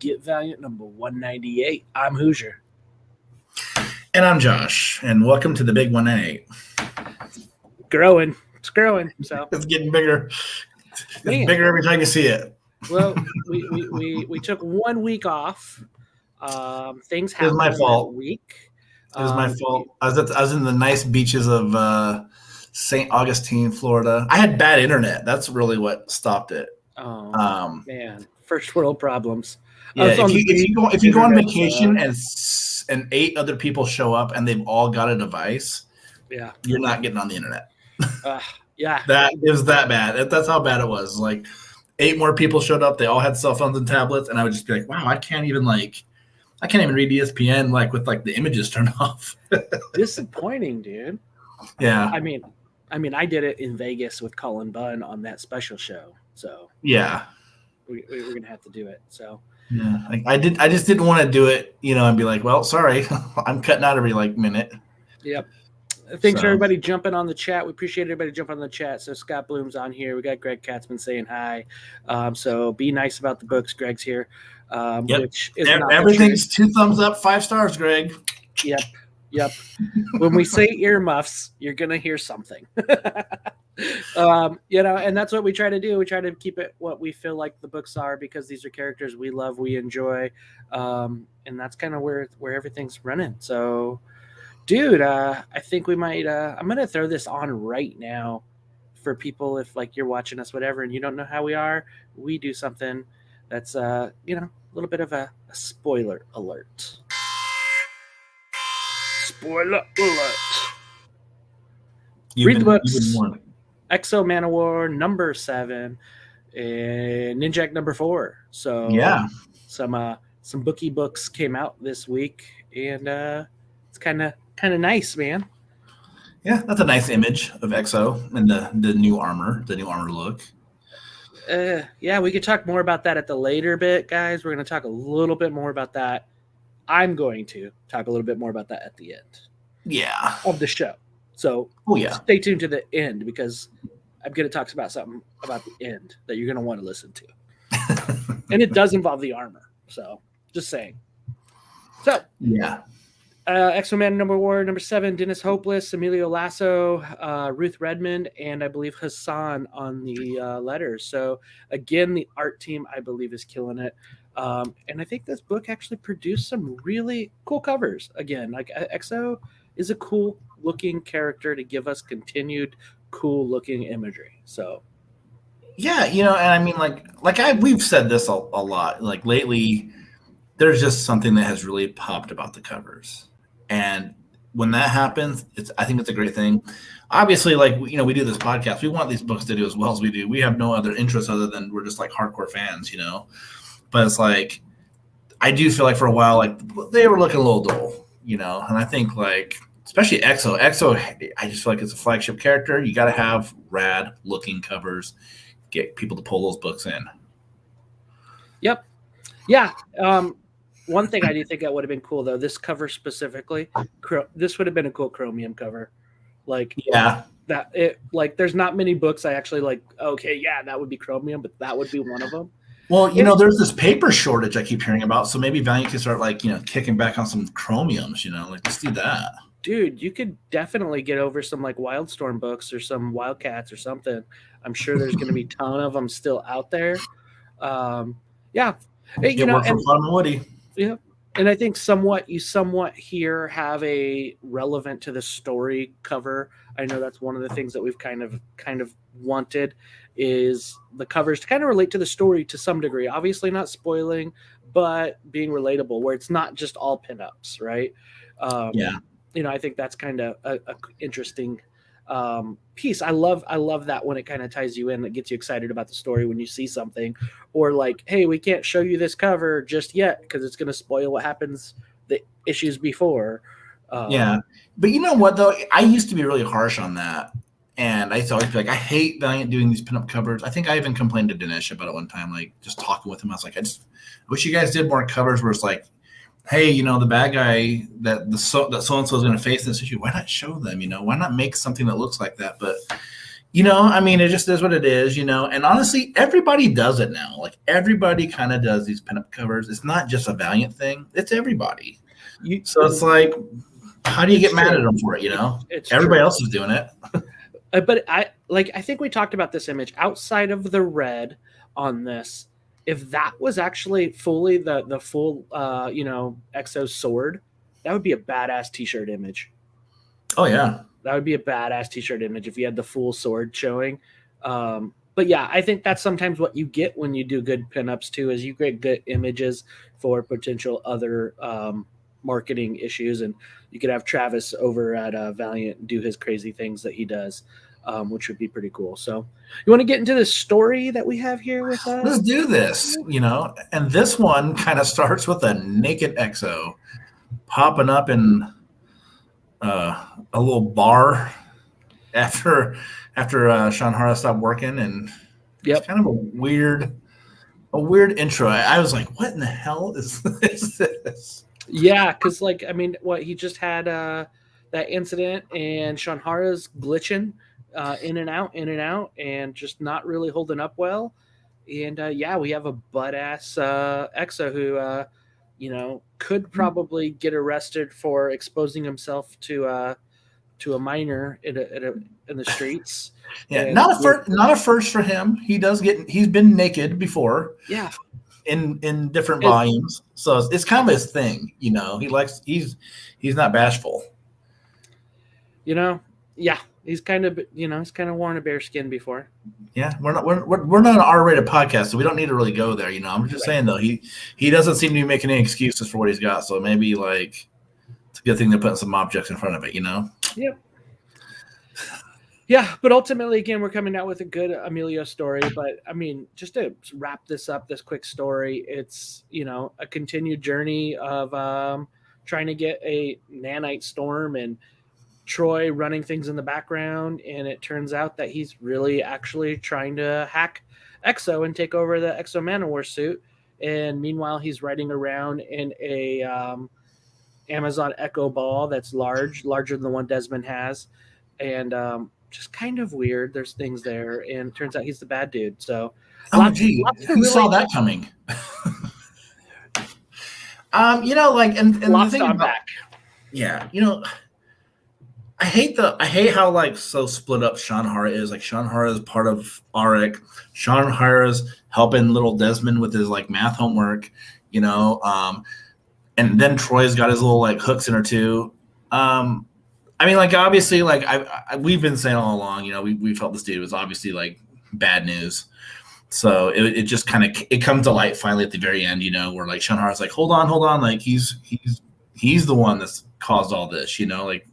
Get Valiant number 198. I'm Hoosier. And I'm Josh, and welcome to the Big 198. Growing. It's growing. So It's getting bigger. It's Man. bigger every time you see it. well, we, we, we, we took one week off. Um, things It was happened my fault. week. It was my Um, fault. I was, at, I was in the nice beaches of uh, St. Augustine, Florida. I had bad internet. That's really what stopped it. Oh Um, man, first world problems. Yeah, if you, if you go if you go on vacation and and eight other people show up and they've all got a device, Yeah, you're not getting on the internet. uh, yeah. That it was that bad. That's how bad it was. Like eight more people showed up. They all had cell phones and tablets, and I would just be like, "Wow, I can't even like, I can't even read ESPN like with like the images turned off." Disappointing, dude. yeah, I mean, I mean, I did it in Vegas with Colin Bunn on that special show, so yeah, we, we were gonna have to do it. So yeah. Like I did. I just didn't want to do it, you know, and be like, "Well, sorry, I'm cutting out every like minute." Yep. Thanks for everybody jumping on the chat. We appreciate everybody jumping on the chat. So Scott Bloom's on here. We got Greg Katzman saying hi. Um, so be nice about the books. Greg's here. Um, Yep. which is E- Everything's two thumbs up, five stars, Greg. Yep. Yep. when we say earmuffs, you're gonna hear something. um, you know, and that's what we try to do. We try to keep it what we feel like the books are because these are characters we love, we enjoy, um, and that's kind of where where everything's running. So, dude, uh, I think we might. Uh, I'm gonna throw this on right now for people if like you're watching us, whatever, and you don't know how we are. We do something that's uh, you know, a little bit of a, a spoiler alert. Spoiler alert. You've Read the been- books. You've been warned. Exo Manowar number seven and Ninjak number four. So Yeah, some uh some bookie books came out this week and uh it's kind of kind of nice, man. yeah. That's a nice image of EXO and the the new armor, the new armor look. Uh yeah, we could talk more about that at the later bit, guys. We're going to talk a little bit more about that. I'm going to talk a little bit more about that at the end Yeah. of the show. So Oh yeah. stay tuned to the end because I'm going to talk about something about the end that you're going to want to listen to. and it does involve the armor. So just saying. So Yeah. uh, Exo Man number one, number seven, Dennis Hopeless, Emilio Laiso, uh, Ruth Redmond, and I believe Hassan on the uh, letters. So again, the art team I believe is killing it. Um, and I think this book actually produced some really cool covers. Again, like uh, Exo is a cool looking character to give us continued cool looking imagery. So Yeah, you know, and I mean, like, like I we've said this a, a lot. Like lately, there's just something that has really popped about the covers, and when that happens, it's I think it's a great thing. Obviously, like you know, we do this podcast. We want these books to do as well as we do. We have no other interest other than we're just like hardcore fans, you know. But it's like I do feel like for a while, like they were looking a little dull, you know, and I think like especially EXO. EXO, I just feel like it's a flagship character. You got to have rad looking covers get people to pull those books in. Yep. Yeah, um, one thing I do think that would have been cool though, this cover specifically, this would have been a cool chromium cover. Like Yeah, that it like there's not many books I actually like okay yeah that would be chromium but that would be one of them Well, you know, there's this paper shortage I keep hearing about, so maybe Valiant can start like you know kicking back on some chromiums. You know, like let's do that. Dude you could definitely get over some like wildstorm books or some wildcats or something. I'm sure there's going to be a ton of them still out there. Um yeah. Hey, you know and, Woody. and i think somewhat you somewhat here have a relevant to the story cover. I know that's one of the things that we've kind of kind of wanted is the covers to kind of relate to the story to some degree. Obviously not spoiling but being relatable where it's not just all pinups right? Um, Yeah. You know i think that's kind of a, a interesting um, piece i love i love that when it kind of ties you in that gets you excited about the story when you see something or like hey we can't show you this cover just yet because it's going to spoil what happens the issues before um, Yeah, but you know what though? I used to be really harsh on that, and I used to always be like, I hate Valiant doing these pinup covers. I think I even complained to Dinesh about it one time, like just talking with him. I was like, I just I wish you guys did more covers where it's like, hey, you know, the bad guy that the so that so and so is going to face this issue. Why not show them? You know, why not make something that looks like that? But you know, I mean, it just is what it is, you know. And honestly, everybody does it now. Like everybody kind of does these pinup covers. It's not just a Valiant thing; it's everybody. You, so it's like, how do you get true. mad at them for it? You know, it's everybody true. else is doing it. uh, but I like. I think we talked about this image outside of the red on this. If that was actually fully the the full, uh, you know, Exo sword, that would be a badass T-shirt image. Oh yeah, that would be a badass T-shirt image if you had the full sword showing. Um, but yeah, I think that's sometimes what you get when you do good pinups too, is you get good images for potential other um, marketing issues, and you could have Travis over at uh, Valiant do his crazy things that he does. Um, which would be pretty cool. So, you want to get into the story that we have here with us? Let's do this. You know, and this one kind of starts with a naked EXO popping up in uh, a little bar after after uh, Shanhara stopped working, and yeah, kind of a weird a weird intro. I, I was like, "What in the hell is, is this?" Yeah, because like I mean, what he just had uh, that incident, and Shanhara's glitching uh, in and out, in and out, and just not really holding up well. And uh, yeah, we have a butt ass uh, Exo who uh, you know, could hmm. probably get arrested for exposing himself to uh to a minor in a, in, a, in the streets. yeah, and not a first, not a first for him. He does get he's been naked before. Yeah. In in different volumes, so it's, it's kind of his thing, you know. He likes he's he's not bashful. You know, yeah, he's kind of you know he's kind of worn a bear skin before. Yeah, we're not we're, we're, not an R-rated podcast, so we don't need to really go there. You know, I'm just right. saying though he he doesn't seem to be making any excuses for what he's got. So maybe like it's a good thing they're putting some objects in front of it. You know. Yep. Yeah, but ultimately, again, we're coming out with a good Emilio story. But I mean, just to wrap this up, this quick story, it's you know a continued journey of um, trying to get a nanite storm and Troy running things in the background, and it turns out that he's really actually trying to hack Exo and take over the Exo Manowar suit. And meanwhile, he's riding around in a um, Amazon Echo ball that's large, larger than the one Desmond has, and um, just kind of weird. There's things there, and turns out he's the bad dude. So, oh lots, gee, lots who really saw that coming? um, you know, like, and, and the thing about, back. Yeah, you know I hate the I hate how like so split up Shanhara is. Like Shanhara is part of Aric. Shanhara is helping little Desmond with his like math homework, you know. Um, and then Troy's got his little like hooks in her too. Um, I mean, like obviously, like I, I we've been saying all along, you know, we, we felt this dude was obviously like bad news. So it, it just kind of it comes to light finally at the very end, you know, where like Shanhara's like, hold on, hold on, like he's he's he's the one that's caused all this, you know, like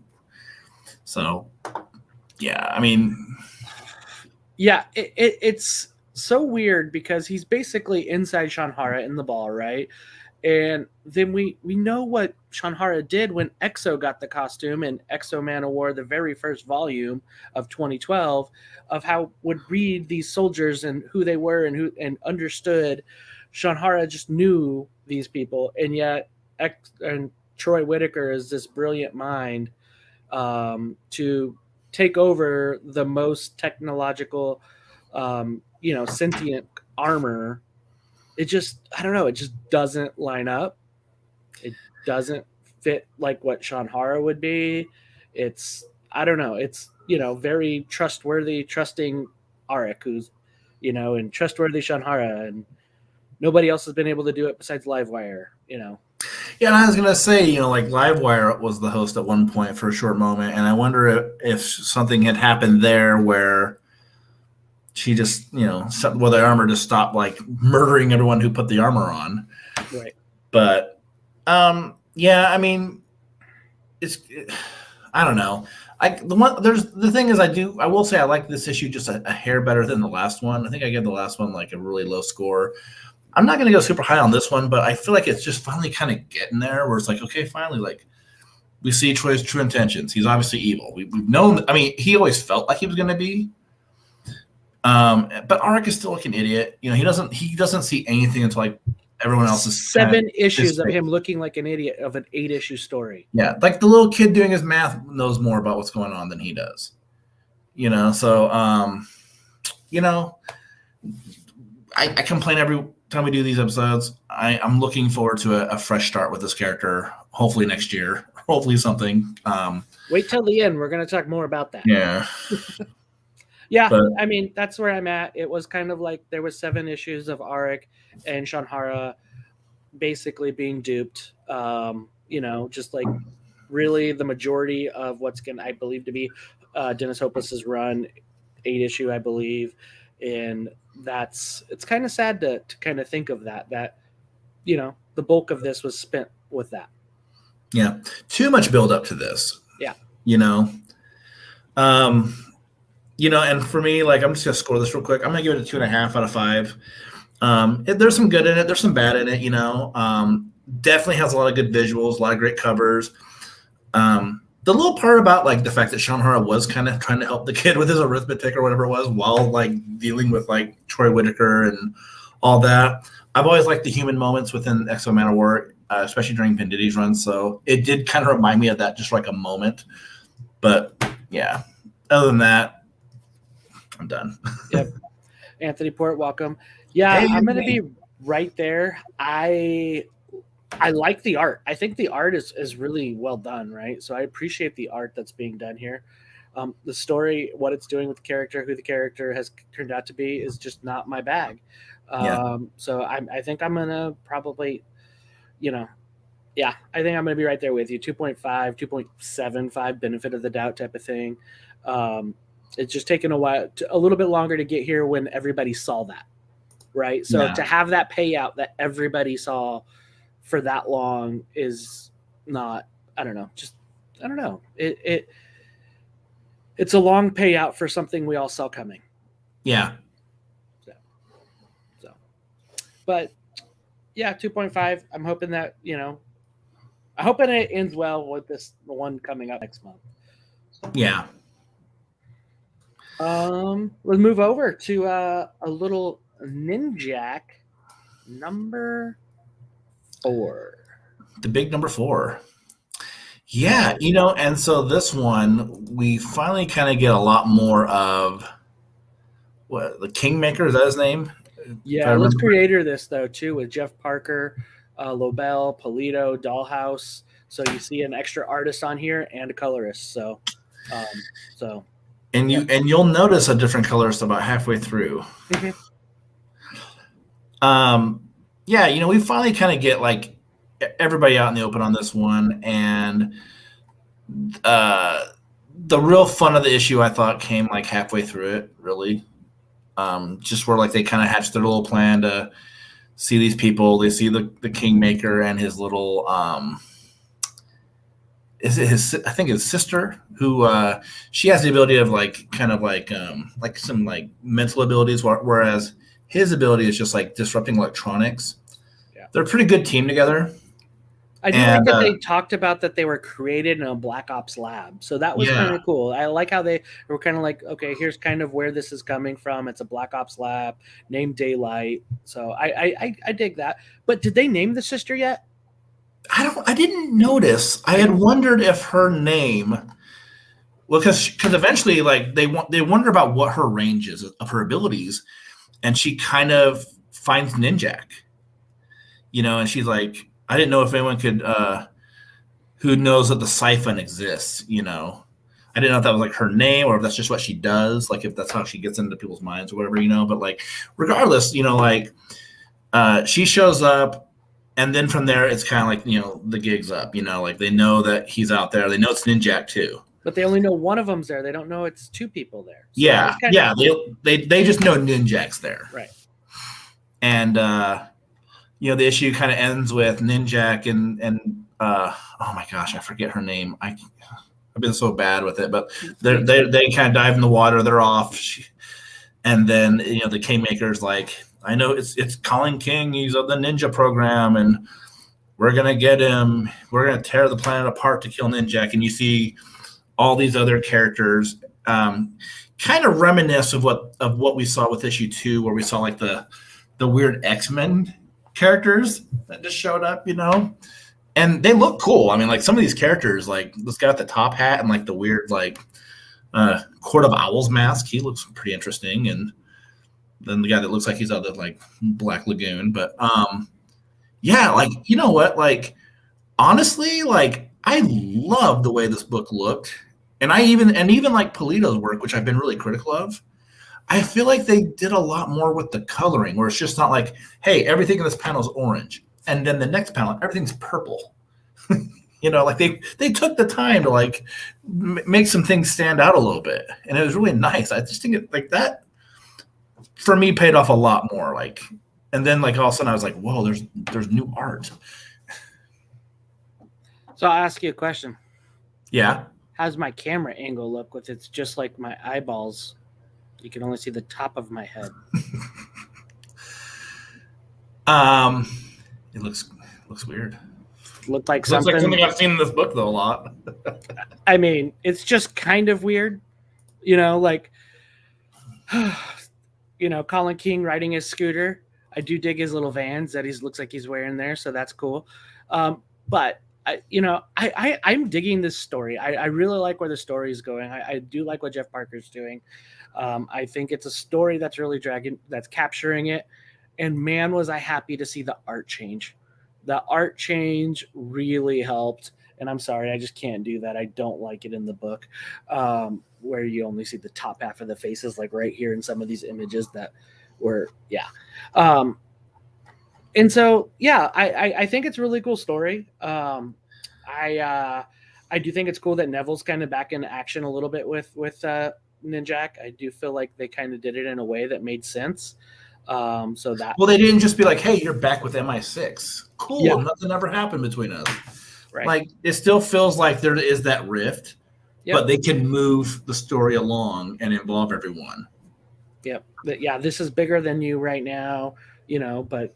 so, yeah, I mean, yeah, it, it, it's so weird because he's basically inside Shanhara in the ball, right? And then we we know what Shanhara did when EXO got the costume and EXO Man Manowar, the very first volume of 2012, of how would read these soldiers and who they were and who and understood. Shanhara just knew these people, and yet X and Troy Whitaker is this brilliant mind um, to take over the most technological, um, you know, sentient armor. It just, I don't know, it just doesn't line up. It doesn't fit like what Shanhara would be. It's, I don't know, it's, you know, very trustworthy, trusting Aric, who's, you know, and trustworthy Shanhara, and nobody else has been able to do it besides Livewire, you know. Yeah, and I was gonna say, you know, like Livewire was the host at one point for a short moment, and I wonder if, if something had happened there where she just, you know, well, the armor just stopped like murdering everyone who put the armor on. Right. But, um, yeah, I mean, it's, it, I don't know. I the one there's the thing is I do I will say I like this issue just a, a hair better than the last one. I think I gave the last one like a really low score. I'm not going to go super high on this one, but I feel like it's just finally kind of getting there where it's like, okay, finally, like we see Troy's true intentions. He's obviously evil. We, have known, I mean, he always felt like he was going to be. Um, but Aric is still like an idiot. You know, he doesn't he doesn't see anything until like everyone else is seven issues of him looking like an idiot of an eight issue story. Yeah, like the little kid doing his math knows more about what's going on than he does. You know, so um, you know, I, I complain every time we do these episodes. I, I'm looking forward to a, a fresh start with this character. Hopefully next year. Hopefully something. Um, Wait till the end. We're going to talk more about that. yeah. Yeah, But- I mean that's where I'm at. It was kind of like there was seven issues of Aric and Shanhara basically being duped. Um, you know, just like really the majority of what's going to I believe to be uh, Dennis Hopeless's run, eight issue I believe, and that's it's kind of sad to to kind of think of that that you know the bulk of this was spent with that. Yeah. Too much build up to this. Yeah. You know. Um, you know, and for me, like I'm just gonna score this real quick. I'm gonna give it a two and a half out of five. Um, it, there's some good in it, there's some bad in it, you know. Um, definitely has a lot of good visuals, a lot of great covers. Um, the little part about like the fact that Shanhara was kind of trying to help the kid with his arithmetic or whatever it was while like dealing with like Troy Whitaker and all that. I've always liked the human moments within Exo Manowar, uh, especially during Venditti's run. So it did kind of remind me of that, just for, like a moment. But yeah, other than that, I'm done. Yep. Anthony Port, welcome. Yeah, Hey, I'm gonna be right there. I I like the art. I think the art is is really well done, right? So I appreciate the art that's being done here. Um, the story, what it's doing with the character, who the character has turned out to be, is just not my bag. Um, Yeah. So I, I think I'm gonna probably, you know, yeah, I think I'm gonna be right there with you. 2.5, 2.75 benefit of the doubt type of thing. Um, it's just taken a while, a little bit longer to get here when everybody saw that, right? So Yeah. to have that payout that everybody saw for that long is not, I don't know, just I don't know. It it it's a long payout for something we all saw coming. Yeah, So, so but yeah, two point five. I'm hoping that you know, I'm hoping it ends well with this one coming up next month. yeah. Um, let's move over to uh, a little Ninjak number four. the big number four. Yeah, you know, and so this one we finally kind of get a lot more of what the Kingmaker is that his name? Yeah, let's creator this though too with Jeff Parker, uh, Lobel, Pulido, Dollhouse. So you see an extra artist on here and a colorist. So, um, so And you and you'll notice a different colorist about halfway through. Mhm. Um, yeah, you know, we finally kind of get like everybody out in the open on this one, and uh, the real fun of the issue I thought came like halfway through it, really. Um, just where like they kind of hatched their little plan to see these people. They see the the Kingmaker and his little um, is it his I think his sister who uh she has the ability of like kind of like um like some like mental abilities whereas his ability is just like disrupting electronics. Yeah. They're a pretty good team together. I do And, like that uh, they talked about that they were created in a Black Ops lab. So that was Yeah. kind of cool. I like how they were kind of like, okay, here's kind of where this is coming from. It's a Black Ops lab named Daylight. So I I, I, I dig that. But did they name the sister yet? I don't I didn't notice. I had wondered if her name well cuz cuz eventually like they want they wonder about what her range is of her abilities and she kind of finds Ninjak. You know, and she's like I didn't know if anyone could uh who knows that the siphon exists, you know. I didn't know if that was like her name or if that's just what she does, like if that's how she gets into people's minds or whatever, you know. But like, regardless, you know, like uh, she shows up, and then from there, it's kind of like you know the gig's up. You know, like they know that he's out there. They know it's Ninjak too. But they only know one of them's there. They don't know it's two people there. So Yeah, yeah. They, they they just know Ninjak's there. Right. And uh, you know the issue kind of ends with Ninjak and and uh, oh my gosh, I forget her name. I I've been so bad with it, but they they they kind of dive in the water. They're off, She- and then you know the Kingmaker's like, I know it's it's Colin King. He's of the Ninja program, and we're gonna get him. We're gonna tear the planet apart to kill Ninjak. And you see all these other characters, um, kind of reminisce of what of what we saw with issue two, where we saw like the the weird X Men characters that just showed up, you know. And they look cool. I mean, like some of these characters, like this guy with the top hat and like the weird, like uh, Court of Owls mask. He looks pretty interesting, and then the guy that looks like he's out of like Black Lagoon. But um, yeah, like you know what? Like honestly, like I love the way this book looked, and I even and even like Pulido's work, which I've been really critical of. I feel like they did a lot more with the coloring, where it's just not like, hey, everything in this panel is orange, and then the next panel everything's purple. you know, like they they took the time to like m- make some things stand out a little bit, and it was really nice. I just think it like that for me paid off a lot more. Like, and then like all of a sudden I was like, whoa, there's there's new art. So I'll ask you a question. Yeah. How's my camera angle look with it's just like my eyeballs? You can only see the top of my head. um, it looks looks weird. Looked like Looks something. like something I've seen in this book though a lot. I mean, it's just kind of weird, you know, like, you know, Colin King riding his scooter. I do dig his little vans that he looks like he's wearing there, so that's cool. Um, but I, you know, I, I I'm digging this story. I, I really like where the story is going. I, I do like what Jeff Parker's doing. Um, I think it's a story that's really dragging, that's capturing it. And man, was I happy to see the art change. The art change really helped and I'm sorry, I just can't do that. I don't like it in the book, um, where you only see the top half of the faces, like right here in some of these images that were, yeah. Um, and so, yeah, I, I, I think it's a really cool story. Um, I uh, I do think it's cool that Neville's kind of back in action a little bit with with uh, Ninjak. I do feel like they kind of did it in a way that made sense. Um, so that Well, they didn't just be like, "Hey, you're back with MI6. Cool. Yeah. Nothing ever happened between us." right. Like it still feels like there is that rift, Yep. but they can move the story along and involve everyone. Yep. But yeah, this is bigger than you right now, you know, but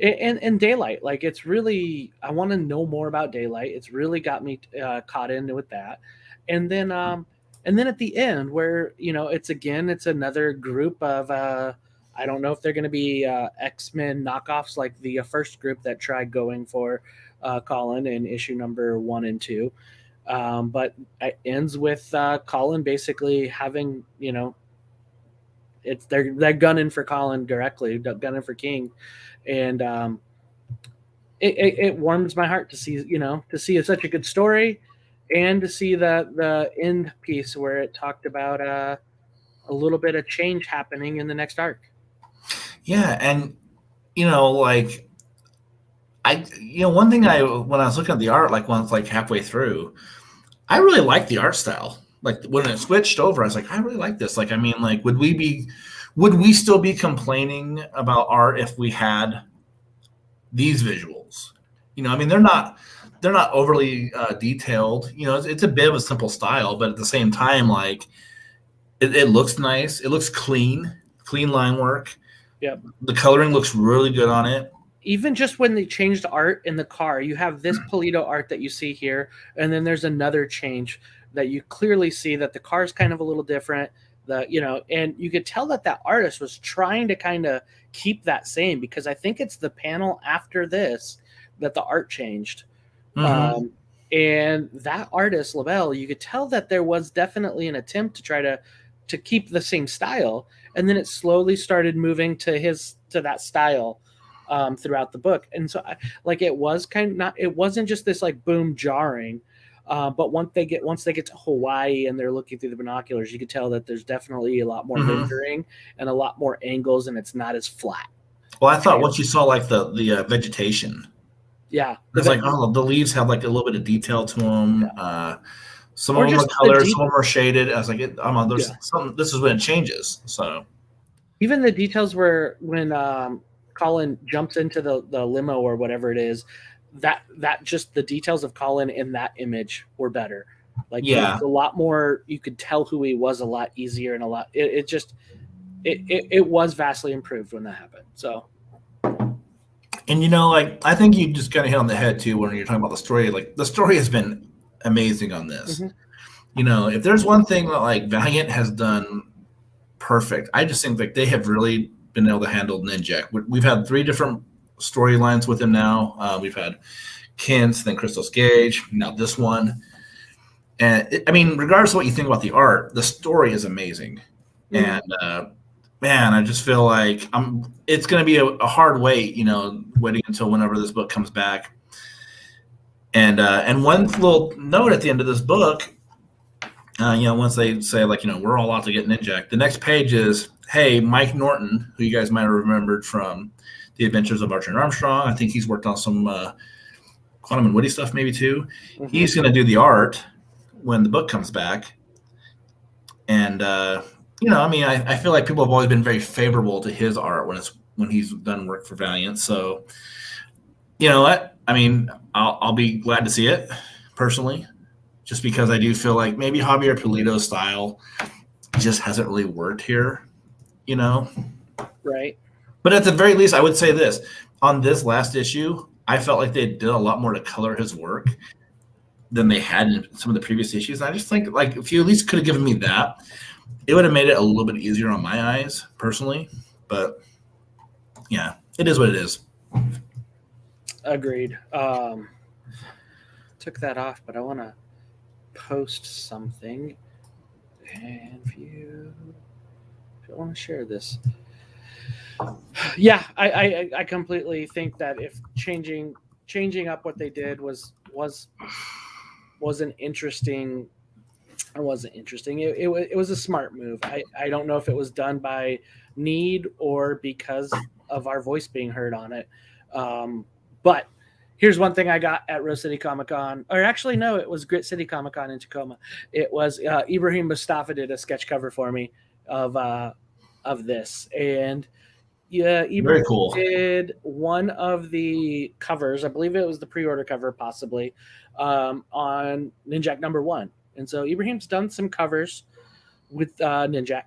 and and daylight like it's really i want to know more about daylight. It's really got me uh, caught in with that. And then um and then at the end where you know it's again it's another group of uh i don't know if they're going to be uh, x-men knockoffs like the uh, first group that tried going for uh colin in issue number one and two. Um but it ends with uh colin basically having you know it's they're they're gunning for Colin directly, gunning for King, and um, it, it, it warms my heart to see you know to see such a good story, and to see the the end piece where it talked about uh, a little bit of change happening in the next arc. Yeah, and you know, like I, you know, one thing I when I was looking at the art, like once like halfway through, I really liked the art style. Like when it switched over, I was like, I really like this. Like, I mean, like, would we be, would we still be complaining about art if we had these visuals? You know, I mean, they're not, they're not overly uh, detailed. You know, it's, it's a bit of a simple style, but at the same time, like, it, it looks nice. It looks clean, clean line work. Yeah, The coloring looks really good on it. Even just when they changed art in the car, you have this Pulido art that you see here, and then there's another change that you clearly see that the car is kind of a little different. The you know, and you could tell that that artist was trying to kind of keep that same because I think it's the panel after this that the art changed. Mhm. Um, and that artist Labelle, you could tell that there was definitely an attempt to try to to keep the same style, and then it slowly started moving to his to that style um, throughout the book. And so, I, like, it was kind of not. It wasn't just this like boom jarring. Uh, but once they get once they get to Hawaii and they're looking through the binoculars, you can tell that there's definitely a lot more Mhm. rendering and a lot more angles, and it's not as flat. Well, I thought once you saw like the the uh, vegetation, Yeah, it's like oh, the leaves have like a little bit of detail to them. Uh, some Or of them are the colored, some of them are shaded. I was like, it, I'm on. There's Yeah. something. This is when it changes. So even the details where when um, Colin jumps into the, the limo or whatever it is, that that just the details of Colin in that image were better. Like Yeah. a lot more. You could tell who he was a lot easier and a lot. It, it just it, it it was vastly improved when that happened. So And you know, like I think you just kind of hit on the head too when you're talking about the story. Like the story has been amazing on this. Mhm. You know, if there's one thing that like Valiant has done perfect, I just think like they have really been able to handle Ninjak. We've had three different storylines with him now. Uh, we've had Kindt, then Christos Gage, now this one. and it, I mean, regardless of what you think about the art, the story is amazing. Mhm. And uh, man, I just feel like I'm. It's going to be a, a hard wait, you know, waiting until whenever this book comes back. And uh, and one little note at the end of this book, uh, you know, once they say like, you know, we're all out to get Ninjak, the next page is, hey, Mike Norton, who you guys might have remembered from the Adventures of Archer and Armstrong. I think he's worked on some uh, Quantum and Woody stuff, maybe too. Mhm. He's going to do the art when the book comes back. And uh, you know, I mean, I, I feel like people have always been very favorable to his art when it's when he's done work for Valiant. So, you know what? I mean, I'll, I'll be glad to see it personally, just because I do feel like maybe Javier Pulido's style just hasn't really worked here. You know, right. But at the very least, I would say this on this last issue, I felt like they did a lot more to color his work than they had in some of the previous issues. I just think like if you at least could have given me that, it would have made it a little bit easier on my eyes personally. But yeah, it is what it is. Agreed. Um, took that off, but I want to post something and view. I want to share this. Yeah, I, I I completely think that if changing changing up what they did was was was an interesting it wasn't interesting. It, it, it was a smart move. I, I don't know if it was done by need or because of our voice being heard on it. Um, but here's one thing I got at Rose City Comic Con, or actually, no, it was Grit City Comic Con in Tacoma. It was uh, Ibrahim Moustafa did a sketch cover for me of uh, of this, and yeah, Ibrahim Very cool. did one of the covers. I believe it was the pre-order cover, possibly um, on Ninjak number one. And so Ibrahim's done some covers with uh, Ninjak.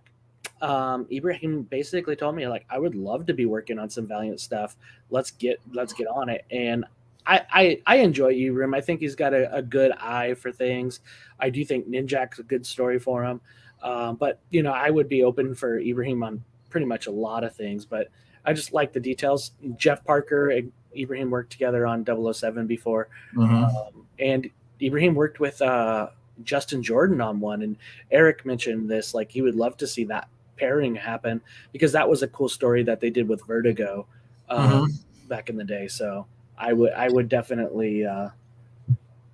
Um, Ibrahim basically told me like, I would love to be working on some Valiant stuff. Let's get let's get on it. And I I, I enjoy Ibrahim. I think he's got a, a good eye for things. I do think Ninjak's a good story for him. Um, but you know, I would be open for Ibrahim on pretty much a lot of things. But I just like the details. Jeff Parker and Ibrahim worked together on 007 before. Mhm. Um, and Ibrahim worked with uh, Justin Jordan on one, and Eric mentioned this. Like he would love to see that pairing happen because that was a cool story that they did with Vertigo um, back in the day. So I would I would definitely uh,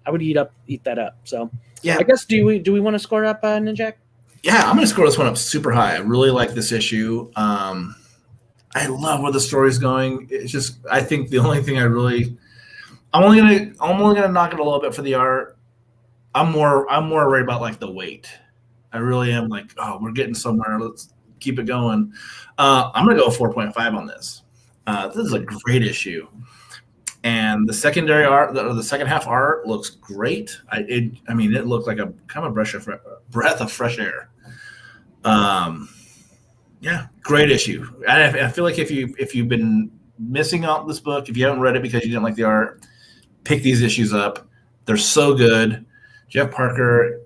I would eat up eat that up. So Yeah. I guess do we do we want to score up uh, Ninjak? Yeah, I'm gonna score this one up super high. I really like this issue. Um, I love where the story's going. It's just I think the only thing I really I'm only gonna I'm only gonna knock it a little bit for the art. I'm more I'm more worried about like the weight. I really am like, oh, we're getting somewhere. Let's keep it going. Uh, I'm gonna go 4.5 on this. Uh, this is a great issue. And the secondary art, the, the second half art looks great. I, it, I mean, it looked like a kind of a of, breath of fresh air. Um, yeah, great issue. I, I feel like if you if you've been missing out this book, if you haven't read it because you didn't like the art, pick these issues up. They're so good. Jeff Parker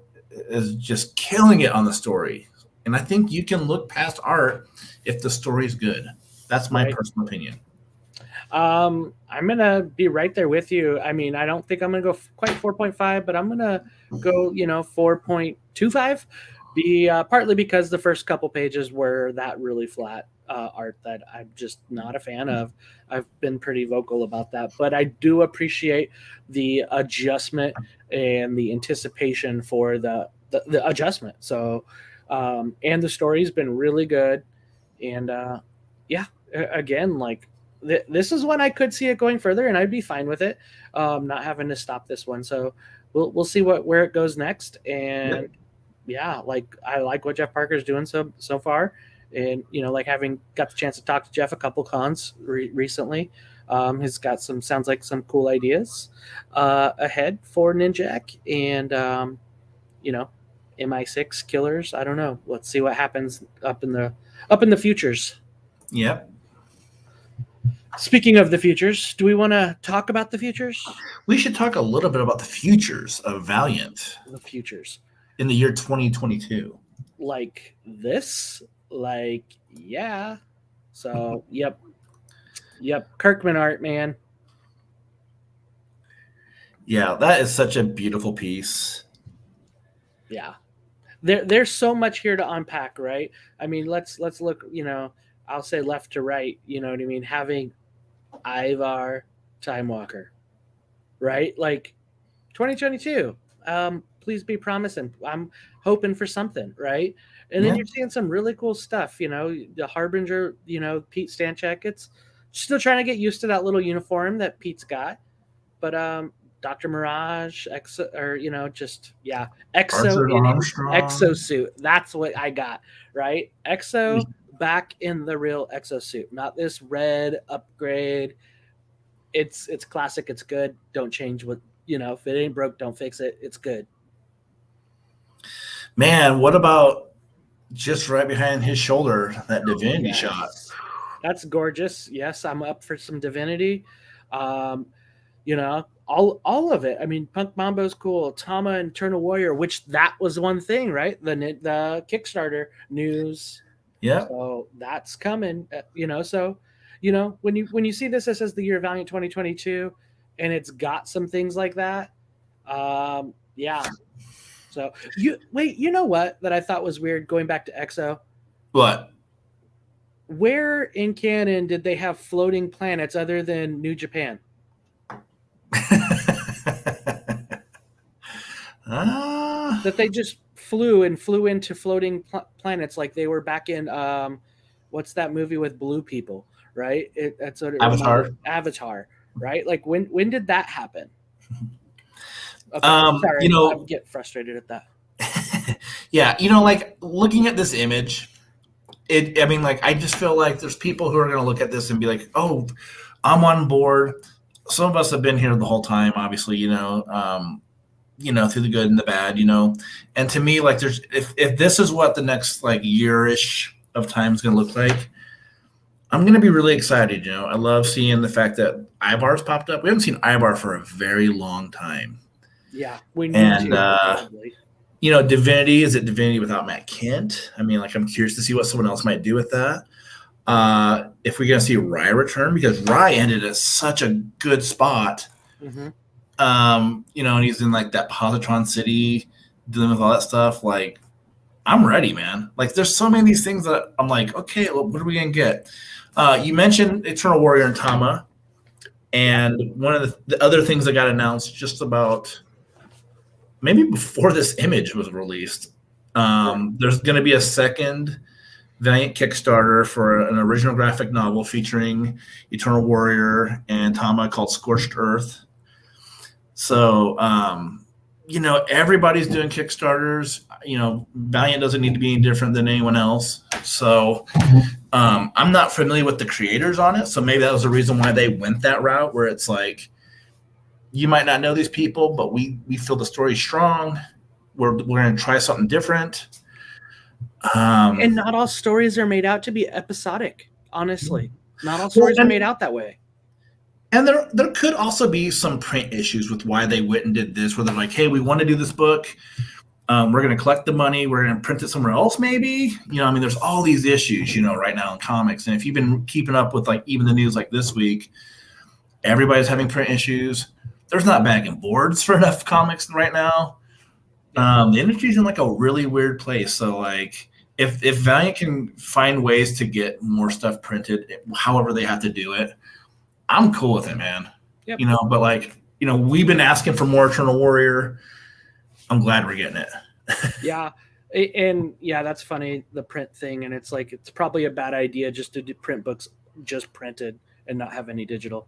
is just killing it on the story, and I think you can look past art if the story's good. That's my Right. personal opinion. Um, I'm gonna be right there with you. I mean, I don't think I'm gonna go f- quite 4.5, but I'm gonna go, you know, 4.25. Be uh, partly because the first couple pages were that really flat uh, art that I'm just not a fan of. I've been pretty vocal about that, but I do appreciate the adjustment and the anticipation for the the, the adjustment. So, um, and the story's been really good, and uh, yeah, again, like th- this is when I could see it going further, and I'd be fine with it, um, not having to stop this one. So we'll we'll see what where it goes next, and yeah, like I like what Jeff Parker's doing so so far, and you know, like having got the chance to talk to Jeff a couple cons re- recently. Um, he's got some sounds like some cool ideas uh, ahead for Ninjak, and um, you know, MI6 killers. I don't know. Let's see what happens up in the up in the futures. Yep. Speaking of the futures, do we want to talk about the futures? We should talk a little bit about the futures of Valiant The futures. In the year 2022. Like this? Like, yeah. So, yep. Yep. Kirkman art, man. Yeah, that is such a beautiful piece. Yeah. There there's so much here to unpack, right? I mean, let's let's look, you know, I'll say left to right, you know what I mean? Having Ivar Time Walker, right? Like 2022. Um, please be promising. I'm hoping for something, right? And then Yeah. you're seeing some really cool stuff, you know, the Harbinger, you know, Pete Stanchek. It's still trying to get used to that little uniform that Pete's got. But um Dr. Mirage, Exo, or you know, just yeah, Exo exo suit. That's what I got, right? Exo back in the real exo suit, not this red upgrade. It's it's classic, it's good. Don't change what you know, if it ain't broke, don't fix it. It's good. Man, what about just right behind his shoulder that divinity Yes. shot? That's gorgeous. Yes, I'm up for some divinity. Um, you know, all all of it. I mean, Punk Mambo's cool. Tama and Eternal Warrior, which that was one thing, right? The the Kickstarter news. Yeah. So that's coming. uh, You know, so you know when you when you see this, it says the year of Valiant 2022, and it's got some things like that. Um, yeah. So you wait. You know what that I thought was weird going back to EXO What? where in canon did they have floating planets other than New Japan? Ah, That they just flew and flew into floating pl- planets like they were back in um, what's that movie with blue people, right? It, that's what it Avatar. Avatar, right? Like when when did that happen? Okay, Um, sorry, you know- I get frustrated at that. yeah, you know, like looking at this image, it. I mean, like I just feel like there's people who are going to look at this and be like, "Oh, I'm on board." Some of us have been here the whole time, obviously, you know, um, you know, through the good and the bad, you know. And to me, like, there's if if this is what the next like year-ish of time is going to look like, I'm going to be really excited. You know, I love seeing the fact that Ivar's popped up. We haven't seen Ibar for a very long time. Yeah, we need And, to. uh, you know, Divinity is it Divinity without Matt Kindt? I mean, like I'm curious to see what someone else might do with that. Uh, if we're gonna see Rai return because Rai ended at such a good spot, Mhm. um, you know, and he's in like that positron city dealing with all that stuff. Like, I'm ready, man. Like, there's so many of these things that I'm like, okay, well, what are we gonna get? Uh, you mentioned Eternal Warrior and Tama, and one of the, the other things that got announced just about maybe before this image was released. Um, there's going to be a second Valiant Kickstarter for an original graphic novel featuring Eternal Warrior and Tama called Scorched Earth. So, um, you know, everybody's doing Kickstarters. You know, Valiant doesn't need to be any different than anyone else. So, um, I'm not familiar with the creators on it. So maybe that was the reason why they went that route where it's like, you might not know these people, but we we feel the story's strong. We're we're gonna try something different. Um, and not all stories are made out to be episodic. Honestly, not all stories are and- made out that way. and there there could also be some print issues with why they went and did this, where they're like, hey, we want to do this book. Um, we're gonna collect the money. We're gonna print it somewhere else, maybe. You know, I mean, there's all these issues, you know, right now in comics. And if you've been keeping up with like even the news like this week, everybody's having print issues. There's not bagging boards for enough comics right now. Um, the industry's in like a really weird place. So like if if Valiant can find ways to get more stuff printed, however they have to do it, I'm cool with it, man. Yep. You know, but like, you know, we've been asking for more Eternal Warrior. I'm glad we're getting it. yeah and yeah that's funny the print thing and it's like it's probably a bad idea just to do print books just printed and not have any digital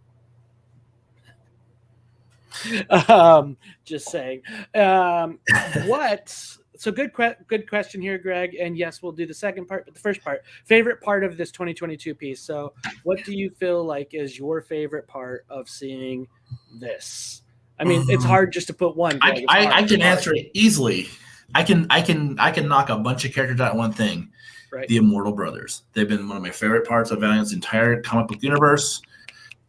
um just saying um what so good que- good question here greg and yes we'll do the second part but the first part favorite part of this 2022 piece so what do you feel like is your favorite part of seeing this i mean it's Um, hard just to put one I, I. I can answer it easily. I can I can I can knock a bunch of characters out one thing. Right. The Immortal Brothers. They've been one of my favorite parts of Valiant's entire comic book universe.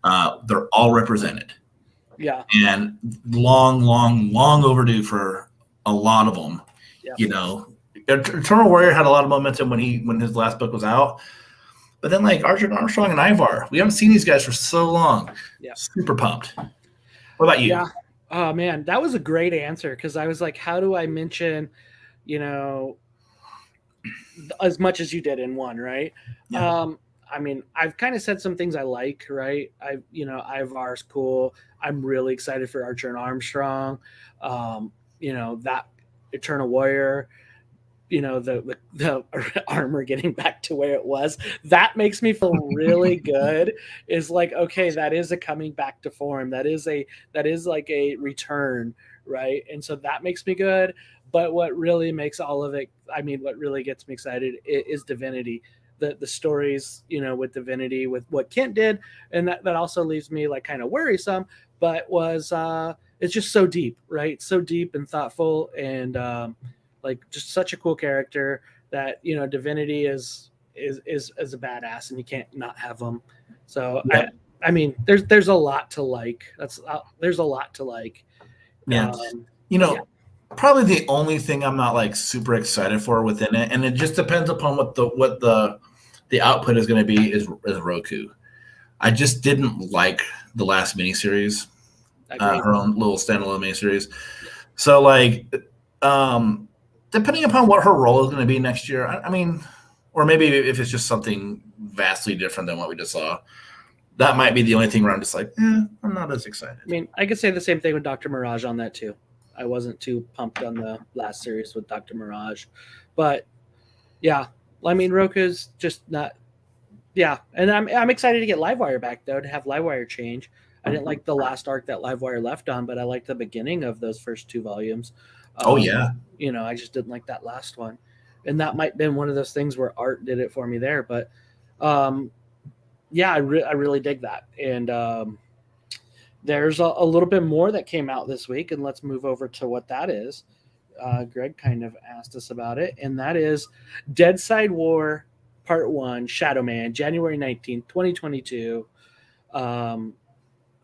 Uh, they're all represented. Yeah and long, long, long overdue for a lot of them. Yeah. You know, Eternal Warrior had a lot of momentum when he when his last book was out, but then like Archer Armstrong and Ivar, we haven't seen these guys for so long. Yeah. super pumped. What about you? Yeah. Oh man, that was a great answer because I was like, how do I mention you know, as much as you did in one, right? Yeah. Um, I mean, I've kind of said some things I like, right? I, you know, Ivar's cool. I'm really excited for Archer and Armstrong. Um, you know, that Eternal Warrior, you know, the, the, the armor getting back to where it was. That makes me feel really good. Is like, okay, that is a coming back to form. That is a that is like a return, right? And so that makes me good. But what really makes all of it, I mean, what really gets me excited is, is Divinity the the stories you know with divinity with what Kindt did and that, that also leaves me like kind of worrisome but was uh it's just so deep right so deep and thoughtful and um like just such a cool character that you know divinity is is is, is a badass and you can't not have them so Yeah. i i mean there's there's a lot to like that's uh, there's a lot to like Yeah. um, You know, Yeah. probably the only thing I'm not like super excited for within it, and it just depends upon what the what the the output is going to be is, is Roku. I just didn't like the last miniseries, uh, her own little standalone miniseries. So like, um, depending upon what her role is going to be next year, I, I mean, or maybe if it's just something vastly different than what we just saw, that might be the only thing where I'm just like, eh, I'm not as excited. I mean, I could say the same thing with Dr. Mirage on that too. I wasn't too pumped on the last series with Dr. Mirage, but yeah, I mean, Roku's just not. Yeah, and I'm I'm excited to get Livewire back though to have Livewire change. I didn't like the last arc that Livewire left on, but I liked the beginning of those first two volumes. Oh Um, yeah, you know, I just didn't like that last one. And that might have been one of those things where art did it for me there. But um, yeah, I, re- I really dig that. And um, there's a, a little bit more that came out this week. And let's move over to what that is. Uh, Greg kind of asked us about it. And that is Dead Side War Part 1, Shadow Man, January 19th, 2022. Um,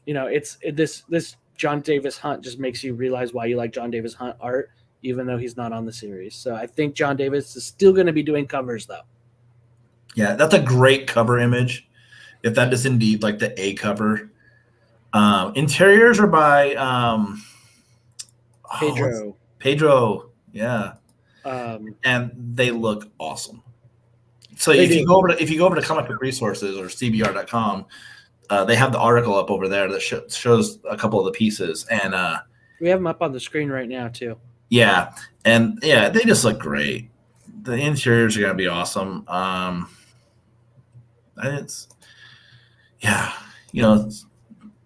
you know, it's it, this this Jon Davis-Hunt just makes you realize why you like Jon Davis-Hunt art even though he's not on the series. So I think Jon Davis is still going to be doing covers though. yeah, that's a great cover image. If that is indeed like the A cover, um, interiors are by um, oh, what's- Pedro. Yeah, Um, and they look awesome. So if you go over to if you go over to comic book resources or cbr.com, uh, they have the article up over there that sho- shows a couple of the pieces, and uh, we have them up on the screen right now too. yeah, and yeah, they just look great. The interiors are gonna be awesome. Um, it's yeah, you know,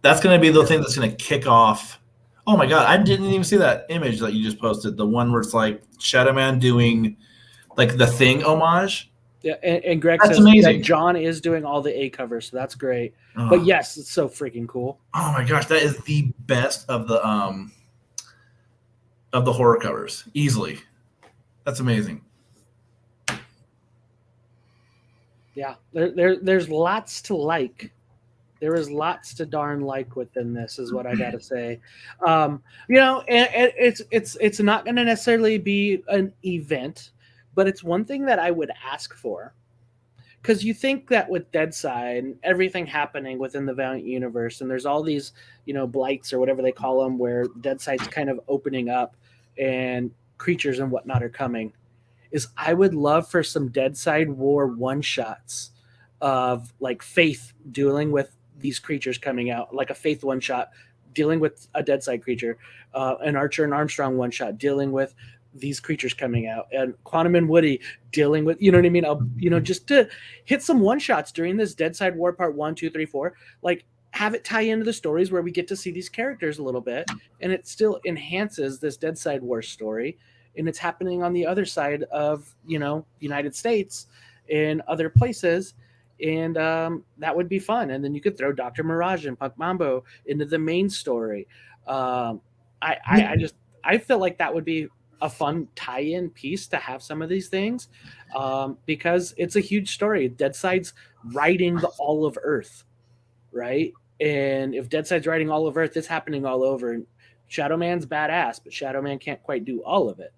that's gonna be the thing that's gonna kick off. Oh my god, I didn't even see that image that you just posted. The one where it's like Shadow Man doing like the thing homage. Yeah, and, and Greg That's says amazing. that Jon is doing all the A covers, so that's great. Oh, But yes, it's so freaking cool. oh my gosh, that is the best of the um of the horror covers, easily. That's amazing. Yeah, there, there there's lots to like. There is lots to darn like within this, is what I gotta say. Um, you know, and, and it's it's it's not going to necessarily be an event, but it's one thing that I would ask for, because you think that with Dead Side and everything happening within the Valiant universe, and there's all these you know blights or whatever they call them, where Dead Side's kind of opening up, and creatures and whatnot are coming is I would love for some Dead Side War one shots of like Faith dealing with these creatures coming out, like a Faith one shot dealing with a Dead Side creature, uh, an Archer and Armstrong one shot dealing with these creatures coming out, and Quantum and Woody dealing with, you know what I mean? I'll, you know, just to hit some one shots during this Dead Side War part one, two, three, four, like have it tie into the stories where we get to see these characters a little bit, and it still enhances this Dead Side War story and it's happening on the other side of you know united states and other places and um, that would be fun. And then you could throw dr mirage and punk mambo into the main story. Um, I, I i just i feel like that would be a fun tie-in piece to have some of these things um, because it's a huge story. Dead side's writing the all of earth right? And if dead side's writing all of earth it's happening all over. And shadow man's badass but shadow man can't quite do all of it.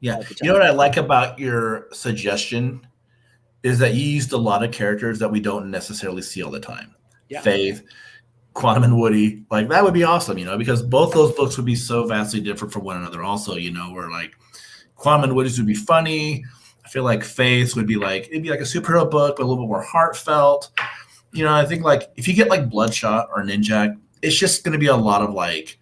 Yeah. You know what. I like about your suggestion is that you used a lot of characters that we don't necessarily see all the time. Yeah. Faith, Quantum and Woody. Like that would be awesome, you know, because both those books would be so vastly different from one another also, you know, where like Quantum and Woody's would be funny. I feel like Faith would be like it'd be like a superhero book, but a little bit more heartfelt. You know, I think like if you get like Bloodshot or Ninjak, it's just going to be a lot of like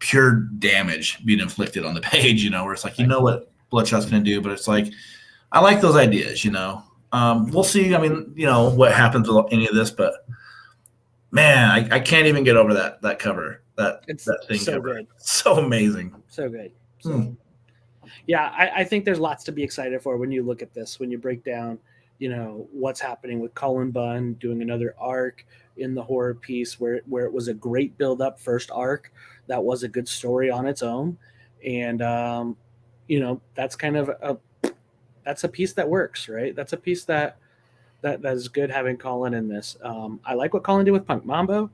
pure damage being inflicted on the page. You know, where it's like you know what Bloodshot's going to do, but it's like I like those ideas. You know, um, we'll see. I mean, you know what happens with any of this, but man, I, I can't even get over that that cover. That It's that thing so cover. good. So amazing. So good. So, Hmm. Yeah, I, I think there's lots to be excited for when you look at this, when you break down, you know, what's happening with Cullen Bunn doing another arc in the horror piece where where it was a great build up first arc that was a good story on its own. And um, you know, that's kind of a that's a piece that works, right? That's a piece that that that is good having Cullen in this. Um, I like what Cullen did with Punk Mambo.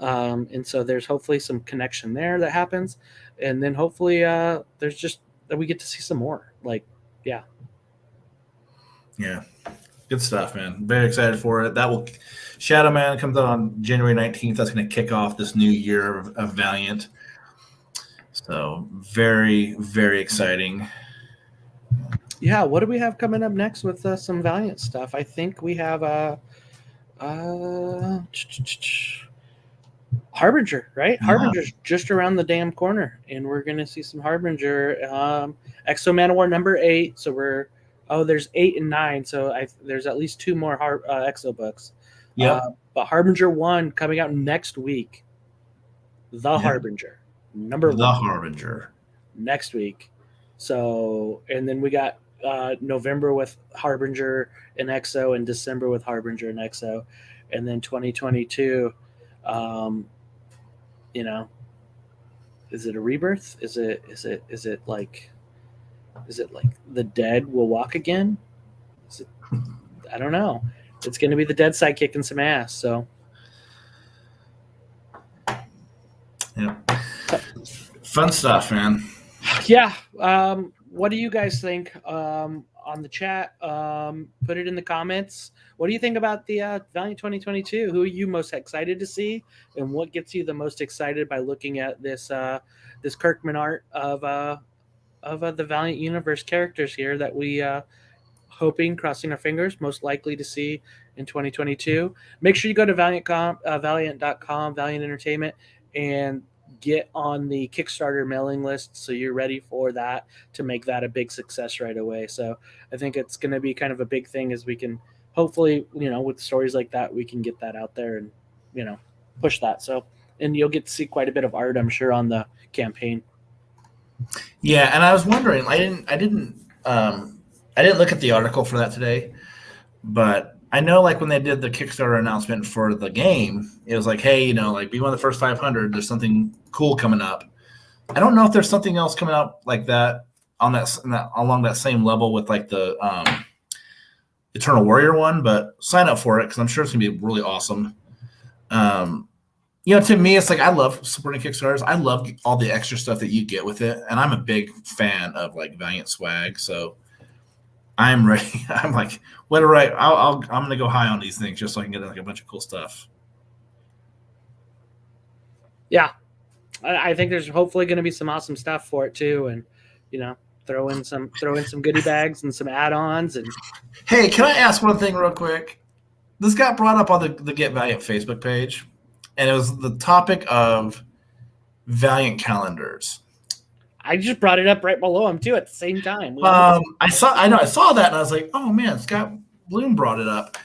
Um, and so there's hopefully some connection there that happens and then hopefully uh there's just that we get to see some more like Yeah. Yeah, good stuff, man. Very excited for it. That will Shadow Man comes out on January 19th. That's going to kick off this new year of, of Valiant. So very, very exciting. Yeah what do we have coming up next with uh, some valiant stuff i think we have uh uh harbinger right Yeah. harbinger's just around the damn corner and we're gonna see some harbinger um X-O Manowar number eight so we're oh there's eight and nine so i there's at least two more Har- uh, X-O books Yeah, Uh, but harbinger one coming out next week the Yeah. harbinger number the one Harbinger. next week. So, and then we got uh, November with Harbinger and X-O, and December with Harbinger and X-O, and then 2022. Um, you know, is it a rebirth? Is it is it is it like is it like the dead will walk again? Is it, I don't know. It's going to be the dead side kicking some ass. So Yeah. Fun stuff, man. yeah um what do you guys think um on the chat? Um put it in the comments. What do you think about the uh valiant 2022 who are you most excited to see? And what gets you the most excited by looking at this uh this kirkman art of uh of uh, the valiant universe characters here that we uh hoping crossing our fingers most likely to see in 2022 make sure you go to valiant.com uh, valiant.com valiant entertainment and get on the Kickstarter mailing list so you're ready for that to make that a big success right away. So I think it's going to be kind of a big thing as we can hopefully, you know, with stories like that, we can get that out there and, you know, push that. So, and you'll get to see quite a bit of art, I'm sure, on the campaign. Yeah, and I was wondering, I didn't, I didn't, um, I didn't look at the article for that today, but I know like when they did the Kickstarter announcement for the game, it was like, hey, you know, like be one of the first 500. There's something cool coming up. I don't know if there's something else coming up like that on that, that along that same level with like the um, Eternal Warrior one, but sign up for it because I'm sure it's gonna be really awesome. Um, you know, to me, it's like I love supporting Kickstarters. I love all the extra stuff that you get with it, and I'm a big fan of like Valiant swag. So I'm ready. I'm like, whatever. I, I'll, I'll I'm gonna go high on these things just so I can get like a bunch of cool stuff. Yeah. I, I think there's hopefully going to be some awesome stuff for it too. And, you know, throw in some, throw in some goodie bags and some add-ons and Hey, can I ask one thing real quick? This got brought up on the, the Get Valiant Facebook page, and it was the topic of Valiant calendars. I just brought it up right below him too at the same time. Um, I saw, I know, I saw that, and I was like, oh man, Scott Bloom brought it up.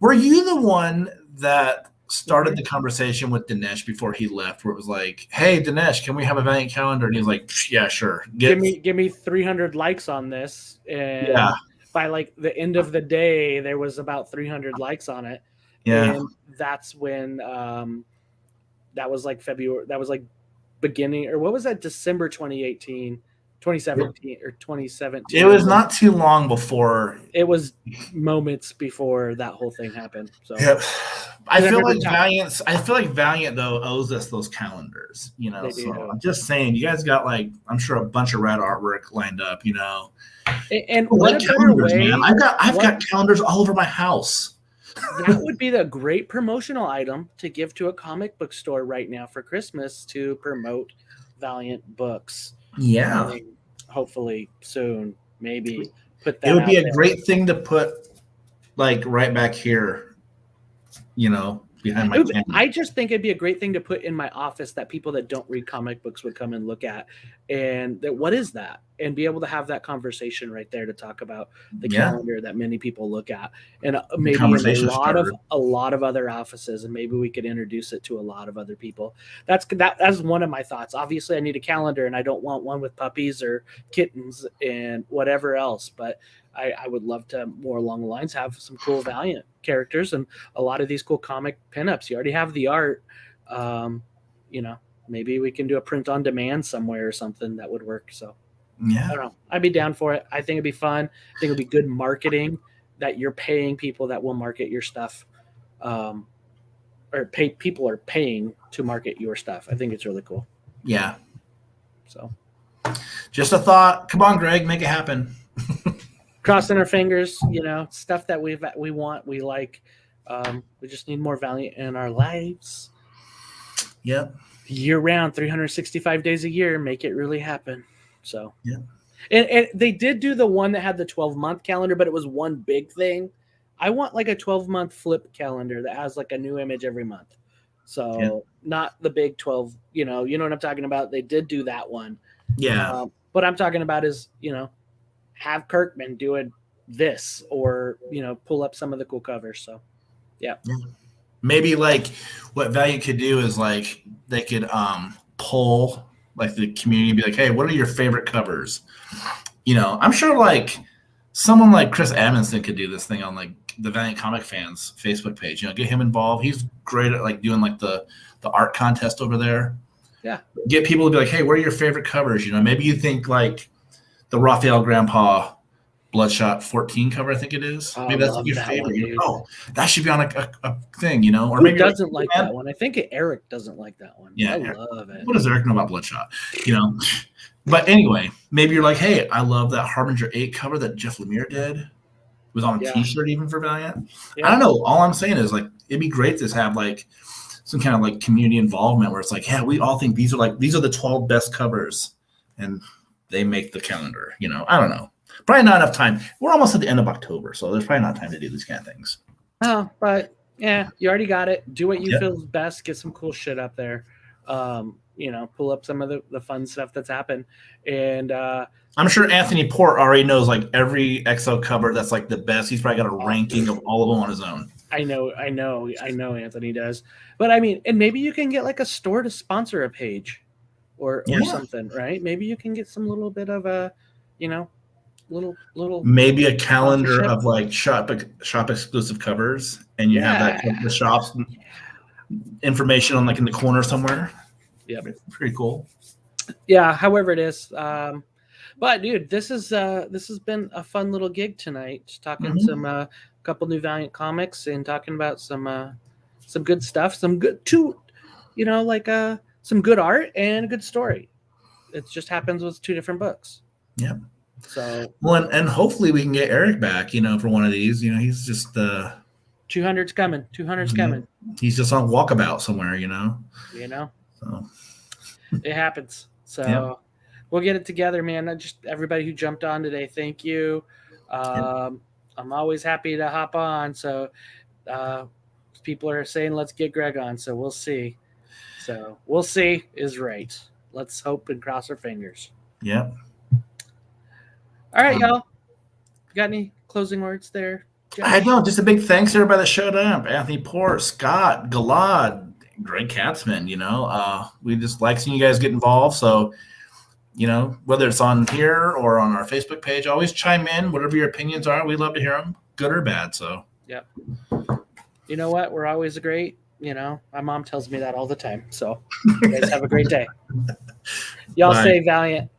Were you the one that started the conversation with Dinesh before he left, where it was like, hey, Dinesh, can we have a Valiant calendar? And he was like, yeah, sure. Get, give me give me 300 likes on this and Yeah. by like the end of the day there was about 300 likes on it yeah, and that's when um that was like february that was like beginning or what was that december 2018 2017 or 2017 it was not too long before. it was moments before that whole thing happened so Yep. I feel like. Valiant. I feel like Valiant though owes us those calendars. You know, so. I'm just saying, you guys got like, I'm sure a bunch of rad artwork lined up. You know, and, and what like a better calendars, way man. I've got, I've what- got calendars all over my house. That would be the great promotional item to give to a comic book store right now for Christmas to promote Valiant books. Yeah. I mean, hopefully soon. Maybe put that. It would be a there. great thing to put like right back here, you know, behind my would-. I just think it'd be a great thing to put in my office that people that don't read comic books would come and look at, and that what is that, and be able to have that conversation right there to talk about the Yeah. calendar that many people look at, and uh, maybe a lot of a lot of other offices, and maybe we could introduce it to a lot of other people. That's that. That's one of my thoughts. Obviously, I need a calendar, and I don't want one with puppies or kittens and whatever else, but. I, I would love to more along the lines have some cool Valiant characters and a lot of these cool comic pinups. You already have the art. Um, you know, maybe we can do a print on demand somewhere or something that would work. So I yeah. don't know. I'd be down for it. I think it'd be fun. I think it'd be good marketing that you're paying people that will market your stuff. Um, or pay people are paying to market your stuff. I think it's really cool. Yeah. So Just a thought. Come on, Greg, make it happen. crossing our fingers, you know, stuff that we've we want, we like. Um, we just need more value in our lives. Yep. year round 365 days a year make it really happen so Yeah. and, and they did do the one that had the 12 month calendar but it was one big thing i want like a 12 month flip calendar that has like a new image every month so Yeah. not the big 12 you know you know what i'm talking about they did do that one Yeah. um, what i'm talking about is you know have kirkman doing this or you know pull up some of the cool covers so yeah. Maybe like what Valiant could do is like they could um pull like the community be like, hey, what are your favorite covers? You know, I'm sure like someone like Chris Amundsen could do this thing on like the Valiant Comic Fans Facebook page. You know, get him involved. He's great at like doing like the the art contest over there. Yeah. Get people to be like, hey, what are your favorite covers? You know, maybe you think like the Rafael Grampá Bloodshot 14 cover, I think it is. Oh, maybe that's love your that favorite. one, You dude. know, oh, that should be on a, a, a thing, you know, or who maybe you're doesn't like "Man, that one i think eric doesn't like that one Yeah, i Eric- love it what does Eric know about Bloodshot? You know, but anyway, maybe you're like, hey, I love that Harbinger 8 cover that Jeff Lemire did. It was on a Yeah. shirt even for Valiant. Yeah. I don't know. All I'm saying is like it'd be great to have like some kind of like community involvement where it's like, yeah, we all think these are like these are the 12 best covers, and they make the calendar. You know, I don't know. Probably not enough time. We're almost at the end of October, so there's probably not time to do these kind of things. Oh, but yeah, you already got it. Do what you Yeah. feel is best. Get some cool shit up there. Um, you know, pull up some of the, the fun stuff that's happened. And uh, I'm sure Anthony Port already knows like every XO cover that's like the best. He's probably got a ranking of all of them on his own. I know, I know, I know Anthony does. But I mean, and maybe you can get like a store to sponsor a page or, or Yeah. something, right? Maybe you can get some little bit of a, you know, little, little. Maybe a calendar of like shop shop exclusive covers, and you have that the shops information on like in the corner somewhere. yeah pretty cool. yeah however it is um but dude this is uh this has been a fun little gig tonight just talking Mhm. some uh couple new valiant comics and talking about some uh some good stuff some good two you know like uh some good art and a good story it just happens with two different books Yep. So Well, and, and hopefully we can get Eric back. You know, for one of these. You know, he's just uh 200's coming 200's Mhm. coming he's just on walkabout somewhere. You know, you know so it happens. So Yeah. we'll get it together, man. I just everybody who jumped on today, thank you. Um, I'm always happy to hop on. So uh, people are saying let's get Greg on. So we'll see. So we'll see is right. Let's hope and cross our fingers. yeah. All right, Um, y'all. Got any closing words there? Josh? I know. Just a big thanks to everybody that showed up. Anthony Port, Scott, Galad, Greg Katzman. You know, uh, we just like seeing you guys get involved. So, you know, whether it's on here or on our Facebook page, always chime in. Whatever your opinions are, we love to hear them, good or bad. So, yeah. You know what? We're always great. You know, my mom tells me that all the time. So you guys have a great day. Y'all Bye. stay valiant.